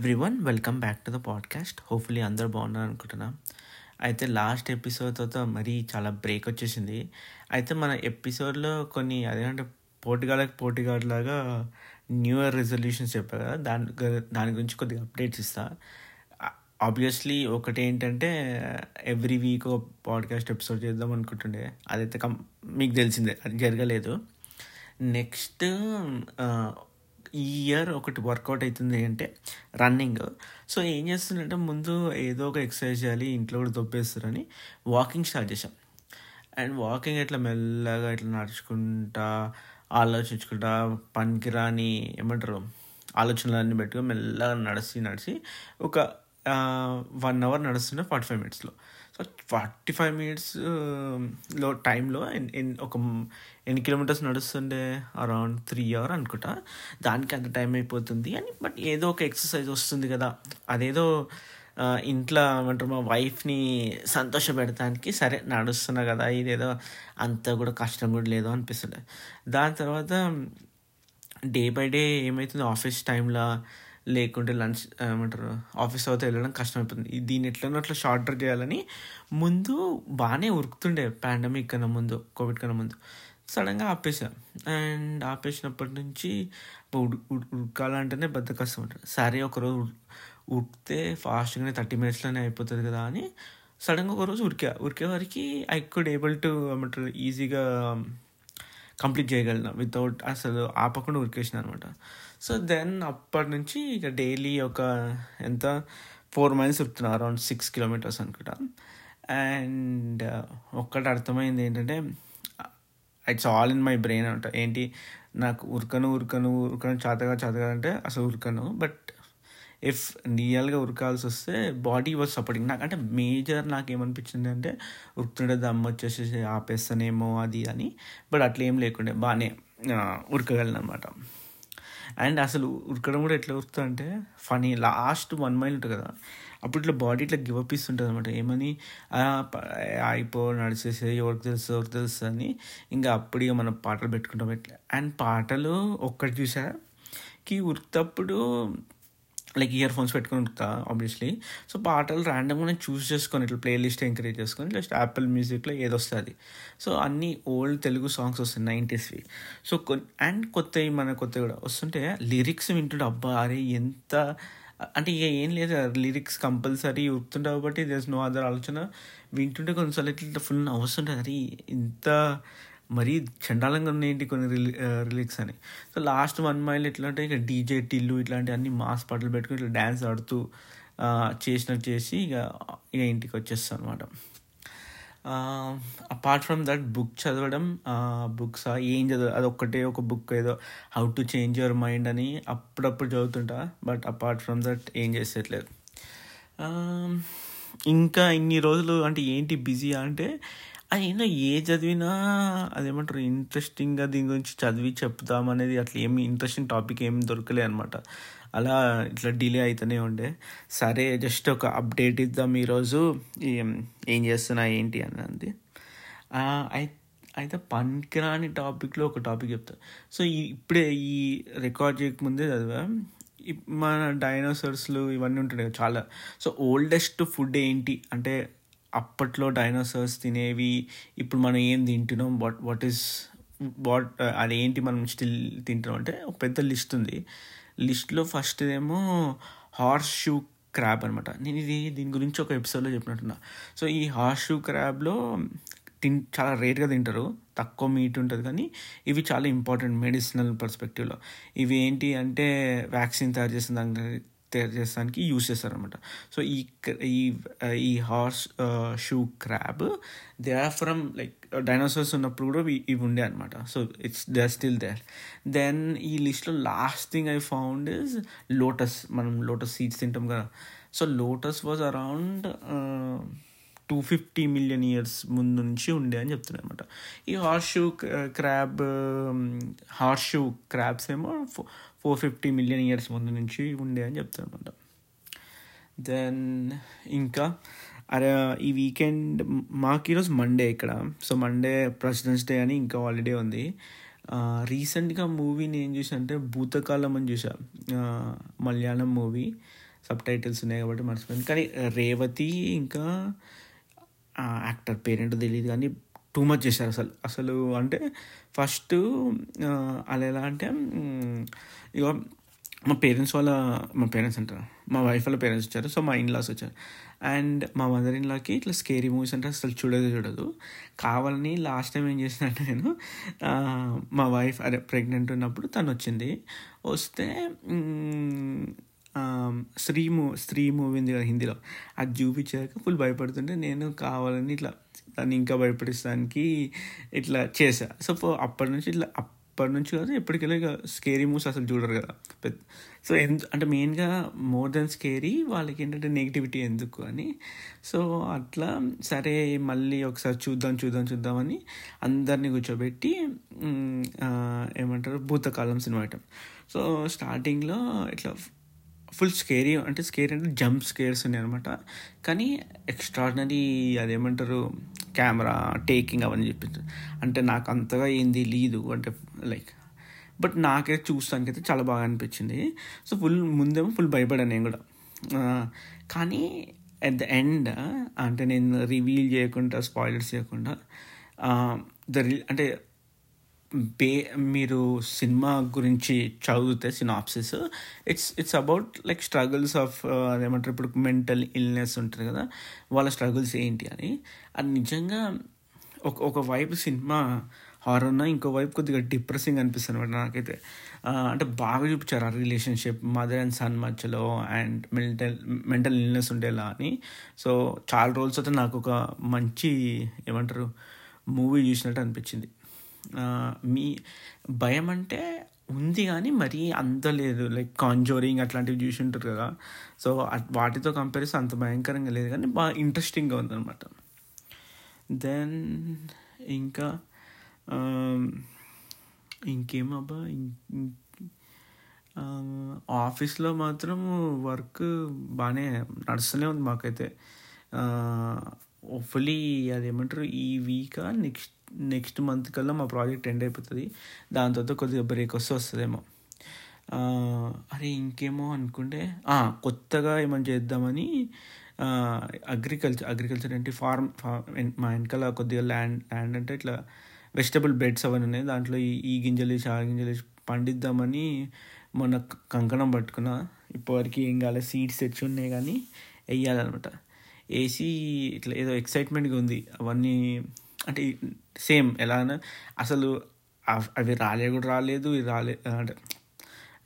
Everyone welcome back to the podcast hopefully అందరూ బాగున్నారు అనుకుంటున్నాం. అయితే లాస్ట్ ఎపిసోడ్ తర్వాత మరీ చాలా బ్రేక్ వచ్చేసింది. అయితే మన ఎపిసోడ్లో కొన్ని అదేంటే పోటీగాళ్ళకి లాగా న్యూ ఇయర్ రెజల్యూషన్స్ చెప్పారు కదా. దాని దాని గురించి కొద్దిగా అప్డేట్స్ ఇస్తా. ఆబ్వియస్లీ ఒకటి ఏంటంటే ఎవ్రీ వీక్ పాడ్కాస్ట్ ఎపిసోడ్ చేద్దాం అనుకుంటుండే. అదైతే కం మీకు తెలిసిందే అది జరగలేదు. నెక్స్ట్ ఈ ఇయర్ ఒకటి వర్కౌట్ అవుతుంది అంటే రన్నింగ్. సో ఏం చేస్తుందంటే ముందు ఏదో ఒక ఎక్సర్సైజ్ చేయాలి ఇంట్లో కూడా దొబ్బేస్తారని వాకింగ్ స్టార్ట్ చేశాం. అండ్ వాకింగ్ ఇట్లా మెల్లగా ఇట్లా నడుచుకుంటా ఆలోచించుకుంటా పనికిరాని ఏమంటారు ఆలోచనలన్నీ పెట్టుకుని మెల్లగా నడిచి నడిచి ఒక వన్ అవర్ నడుస్తుండే ఫార్టీ ఫైవ్ మినిట్స్లో సో ఫార్టీ ఫైవ్ మినిట్స్లో టైంలో ఒక ఎన్ని కిలోమీటర్స్ నడుస్తుండే? అరౌండ్ త్రీ అవర్ అనుకుంటా. దానికి అంత టైం అయిపోతుంది అని బట్ ఏదో ఒక ఎక్సర్సైజ్ వస్తుంది కదా. అదేదో ఇంట్లో ఏమంటారు మా వైఫ్ని సంతోషపెడతానికి సరే నడుస్తున్నా కదా ఇదేదో అంత కూడా కష్టం కూడా లేదు అనిపిస్తుండే. దాని తర్వాత డే బై డే ఏమవుతుంది ఆఫీస్ టైంలో లేకుంటే లంచ్ ఏమంటారు ఆఫీస్ అవుతా వెళ్ళడం కష్టమైపోతుంది. దీన్ని ఎట్లనో అట్లా షార్టర్ చేయాలని ముందు బాగానే ఉరుకుతుండే పాండమిక్ కన్నా ముందు కోవిడ్ కన్నా ముందు. సడన్గా ఆపేసా. అండ్ ఆపేసినప్పటి నుంచి ఉడకాలంటేనే పెద్ద కష్టం ఉంటుంది సరే ఒకరోజు ఉడితే ఫాస్ట్గానే థర్టీ మినిట్స్లోనే అయిపోతుంది కదా అని సడన్గా ఒకరోజు ఉరికా. ఉరికే వారికి ఐ కుడ్ ఏబుల్ టు ఏమంటారు ఈజీగా కంప్లీట్ చేయగలిగిన వితౌట్ అసలు ఆపకుండా ఉరికేసిన అనమాట సో దెన్ అప్పటి నుంచి ఇక డైలీ ఒక ఎంత? ఫోర్ మైల్స్ ఉరుకుతున్నా అరౌండ్ సిక్స్ కిలోమీటర్స్ అనుకుంటా. అండ్ ఒక్కటి అర్థమైంది ఏంటంటే it's all in my brain అంట ఏంటి? నాకు ఉరకను ఉరకను ఉరకను చాతగా చాతగా అంటే అసలు ఉరకను. బట్ ఇఫ్ రియల్గా ఉరకాల్సి వస్తే బాడీ వాజ్ సపోర్టింగ్ నాకు అంటే మేజర్ నాకు ఏమనిపించింది అంటే ఉరుకుతుండే దమ్ము వచ్చేసి ఆపేస్తానేమో అది అని. బట్ అట్లా ఏం లేకుండే బాగానే ఉరకగలను అనమాట అండ్ అసలు ఉరకడం కూడా ఎట్లా ఉరుకుతా అంటే ఫనీ లాస్ట్ వన్ మైల్ ఉంటుంది కదా అప్పుడు ఇట్లా బాడీ ఇట్లా గివప్ ఇస్తుంటుంది అనమాట ఏమని అయిపో నడిచేసే ఎవరికి తెలుసు ఎవరికి తెలుసు అని. ఇంకా అప్పుడు ఇక మనం పాటలు పెట్టుకుంటాం ఇట్లా. అండ్ పాటలు ఒక్కటి చూసా కి ఉరికినప్పుడు లైక్ ఇయర్ ఫోన్స్ పెట్టుకొని ఉంటా ఆబ్వియస్లీ సో పాటలు ర్యాండమ్గా నేను చూస్ చేసుకొని ఇట్లా ప్లేలిస్ట్ ఎంకరేజ్ చేసుకొని జస్ట్ యాపిల్ మ్యూజిక్లో ఏది వస్తుంది సో అన్ని ఓల్డ్ తెలుగు సాంగ్స్ వస్తాయి నైంటీస్వి సో కొన్ అండ్ కొత్తవి మన కొత్తవి కూడా. వస్తుంటే లిరిక్స్ వింటుంటే అబ్బా అరే ఎంత అంటే ఇక ఏం లేదు లిరిక్స్ కంపల్సరీ ఉరుకుతుంటే కాబట్టి దేస్ నో అదర్ ఆలోచన. వింటుంటే కొన్నిసార్లు ఇట్లా ఫుల్ అవస్తుంటుంది అరే ఇంత మరీ చండాలంగా ఉన్నాయండి కొన్ని రిలీ రిలిక్స్ అని. సో లాస్ట్ వన్ మైల్ ఎట్లా అంటే ఇక డీజే టిల్లు ఇట్లాంటి అన్ని మాస్ పాటలు పెట్టుకుని ఇట్లా డ్యాన్స్ ఆడుతూ చేసినట్టు చేసి ఇక ఇక ఇంటికి వచ్చేస్తాను అనమాట అపార్ట్ ఫ్రమ్ దట్ బుక్ చదవడం బుక్స్ ఏం చదవ అది ఒక్కటే ఒక బుక్ ఏదో how to change your mind అని అప్పుడప్పుడు చదువుతుంటా బట్ అపార్ట్ ఫ్రమ్ దట్ ఏం చేసేట్లేదు. ఇంకా ఇన్ని రోజులు అంటే ఏంటి బిజీ అంటే అయినా ఏ చదివినా అదేమంటారు ఇంట్రెస్టింగ్గా దీని గురించి చదివి చెప్తాం అనేది అట్లా ఏమి ఇంట్రెస్టింగ్ టాపిక్ ఏమి దొరకలే అనమాట అలా ఇట్లా డిలే అవుతూనే ఉండే. సరే జస్ట్ ఒక అప్డేట్ ఇద్దాం ఈరోజు. ఏం చేస్తున్నా ఏంటి అన్నది. అంది అయితే పనికిరాని టాపిక్లో ఒక టాపిక్ చెప్తా. సో ఈ ఇప్పుడే ఈ రికార్డ్ చేయకముందే చదివా. మన డైనోసార్స్లు ఇవన్నీ ఉంటుండే కదా చాలా. సో ఓల్డెస్ట్ ఫుడ్ ఏంటి? అంటే అప్పట్లో డైనోసార్స్ తినేవి ఇప్పుడు మనం ఏం తింటున్నాం? వాట్ వాట్ ఈస్ వాట్ అదేంటి మనం స్టిల్ తింటున్నాం? అంటే ఒక పెద్ద లిస్ట్ ఉంది. లిస్ట్లో ఫస్ట్ ఏమో హార్స్ షూ క్రాబ్ అనమాట నేను ఇది దీని గురించి ఒక ఎపిసోడ్లో చెప్పినట్టున్నా. సో ఈ హార్స్ షూ క్రాబ్లో తిన్ చాలా రేట్గా తింటారు. తక్కువ మీట్ ఉంటుంది కానీ ఇవి చాలా ఇంపార్టెంట్ మెడిసినల్ పర్స్పెక్టివ్లో ఇవి ఏంటి అంటే వ్యాక్సిన్ తయారు చేసిన దాని దానికి తయారు చేసడానికి యూస్ చేస్తారనమాట సో ఈ క- ఈ ఈ horseshoe crab they are from like dinosaurs ఉన్నప్పుడు కూడా ఇవి- ఇవి ఉండే అనమాట so it's they are still there then ఈ లిస్ట్లో last thing I found is lotus మనం లోటస్ సీడ్స్ తింటాం కదా so lotus was around two fifty million years ముందు నుంచి ఉండే అని చెప్తున్నాయి అనమాట ఈ horseshoe crab horseshoe crabs ఏమో ఫోర్ ఫిఫ్టీ మిలియన్ ఇయర్స్ ముందు నుంచి ఉండే అని చెప్తారనమాట దెన్ ఇంకా అరే ఈ వీకెండ్ మాకు ఈరోజు మండే ఇక్కడ. సో మండే ప్రెసిడెంట్స్ డే అని ఇంకా హాలిడే ఉంది. రీసెంట్గా మూవీ నేను చూసా అంటే భూతకాలం అని చూసా మలయాళం మూవీ సబ్ టైటిల్స్ ఉన్నాయి కాబట్టి మర్చిపోయింది కానీ రేవతి ఇంకా యాక్టర్ పేరెంట్ తెలియదు కానీ టూ మచ్ చేశారు అసలు. అసలు అంటే ఫస్ట్ అలా ఎలా అంటే ఇక మా పేరెంట్స్ వాళ్ళ మా పేరెంట్స్ అంటారు. మా వైఫ్ వాళ్ళ పేరెంట్స్ వచ్చారు. సో మా ఇన్లాస్ వచ్చారు. అండ్ మా మదర్ ఇన్లాకి ఇట్లా స్కేరీ మూవీస్ అంటే అసలు చూడదు చూడదు. కావాలని లాస్ట్ టైం ఏం చేసినట్టు నేను మా వైఫ్ అదే ప్రెగ్నెంట్ ఉన్నప్పుడు తను వచ్చింది. వస్తే స్త్రీ మూవీ స్త్రీ మూవీ ఉంది కదా హిందీలో. అది చూపించాక ఫుల్ భయపడుతుంటే నేను కావాలని ఇట్లా దాన్ని ఇంకా భయపడిస్తానికి ఇట్లా చేశా. సో అప్పటి నుంచి ఇట్లా అప్పటి నుంచి కాదు ఎప్పటికెళ్ళి ఇక స్కేరీ మూవ్స్ అసలు చూడరు కదా. సో ఎంత అంటే మెయిన్గా మోర్ దెన్ స్కేరీ వాళ్ళకి ఏంటంటే నెగిటివిటీ ఎందుకు అని. సో అట్లా సరే మళ్ళీ ఒకసారి చూద్దాం చూద్దాం చూద్దామని అందరినీ కూర్చోబెట్టి ఏమంటారు భూతకాలం సినిమా ఐటమ్. సో స్టార్టింగ్లో ఇట్లా ఫుల్ స్కేరీ అంటే స్కేరీ అంటే జంప్ స్కేర్స్ ఉన్నాయి అనమాట కానీ ఎక్స్ట్రాడినరీ అదేమంటారు కెమెరా టేకింగ్ అవన్నీ చెప్పింది. అంటే నాకు అంతగా ఏం తెలియదు అంటే లైక్ బట్ నాకైతే చూస్తానికైతే చాలా బాగా అనిపించింది. సో ఫుల్ ముందేమో ఫుల్ భయపడాను నేను కూడా. కానీ అట్ ద ఎండ్ అంటే నేను రివీల్ చేయకుండా స్పాయిలర్స్ చేయకుండా ద అంటే బే మీరు సినిమా గురించి చదివితే synopsis it's it's about like struggles of అదేమంటారు ఇప్పుడు మెంటల్ ఇల్నెస్ ఉంటుంది కదా వాళ్ళ స్ట్రగుల్స్ ఏంటి అని. అది నిజంగా ఒక ఒక వైపు సినిమా హారర్ ఇంకో వైపు కొద్దిగా డిప్రెసింగ్ అనిపిస్తుంది అనమాట నాకైతే. అంటే బాగా చూపించారు ఆ రిలేషన్షిప్ మదర్ అండ్ సన్ మధ్యలో అండ్ మెంటల్ మెంటల్ ఇల్నెస్ ఉండేలా అని. సో చాలా రోజులు నాకు ఒక మంచి ఏమంటారు మూవీ చూసినట్టు అనిపించింది. మీ భయం అంటే ఉంది కానీ మరీ అంత లేదు. లైక్ కాంజోరింగ్ అట్లాంటివి చూసి ఉంటారు కదా సో వాటితో కంపేరిస్తే అంత భయంకరంగా లేదు కానీ బాగా ఇంట్రెస్టింగ్గా ఉందన్నమాట. దెన్ ఇంకా ఇంకేమబ్బా ఆఫీస్లో మాత్రం వర్క్ బాగానే నడుస్తూనే ఉంది మాకైతే. హోప్ఫుల్లీ అదేమంటారు ఈ వీక్ నెక్స్ట్ నెక్స్ట్ మంత్ కల్లా మా ప్రాజెక్ట్ ఎండ్ అయిపోతుంది. దాని తర్వాత కొద్దిగా బ్రేక్ వస్తే వస్తుందేమో. అరే ఇంకేమో అనుకుంటే కొత్తగా ఏమైనా చేద్దామని అగ్రికల్చర్ అగ్రికల్చర్ అంటే ఫార్మ్ మా వెనకాల కొద్దిగా ల్యాండ్ ల్యాండ్ అంటే ఇట్లా వెజిటబుల్ బెడ్స్ అవన్నీ ఉన్నాయి. దాంట్లో ఈ ఈ గింజలు వేసి ఆ గింజలు వేసి పండిద్దామని మొన్న కంకణం పట్టుకున్నా. ఇప్పటివరకు ఏం కాలే సీడ్స్ తెచ్చి ఉన్నాయి కానీ వేయాలన్నమాట. వేసి ఇట్లా ఏదో ఎక్సైట్మెంట్గా ఉంది. అవన్నీ అంటే సేమ్ ఎలా అసలు అవి రాలే కూడా రాలేదు ఇది రాలే అంటే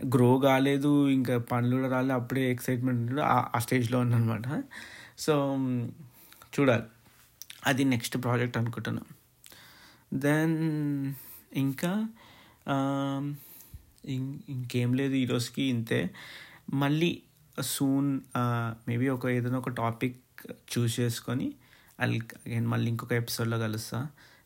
గ్రో కాలేదు ఇంకా పనులు కూడా రాలేదు అప్పుడే ఎక్సైట్మెంట్ ఆ స్టేజ్లో ఉందన్నమాట సో చూడాలి. అది నెక్స్ట్ ప్రాజెక్ట్ అనుకుంటున్నాను దెన్ ఇంకా ఇంకేం లేదు ఈరోజుకి ఇంతే. మళ్ళీ సూన్ మేబీ ఒక ఏదైనా ఒక టాపిక్ చూస్ చేసుకొని అల్ అగైన్ మళ్ళీ ఇంకొక ఎపిసోడ్లో కలుస్తా.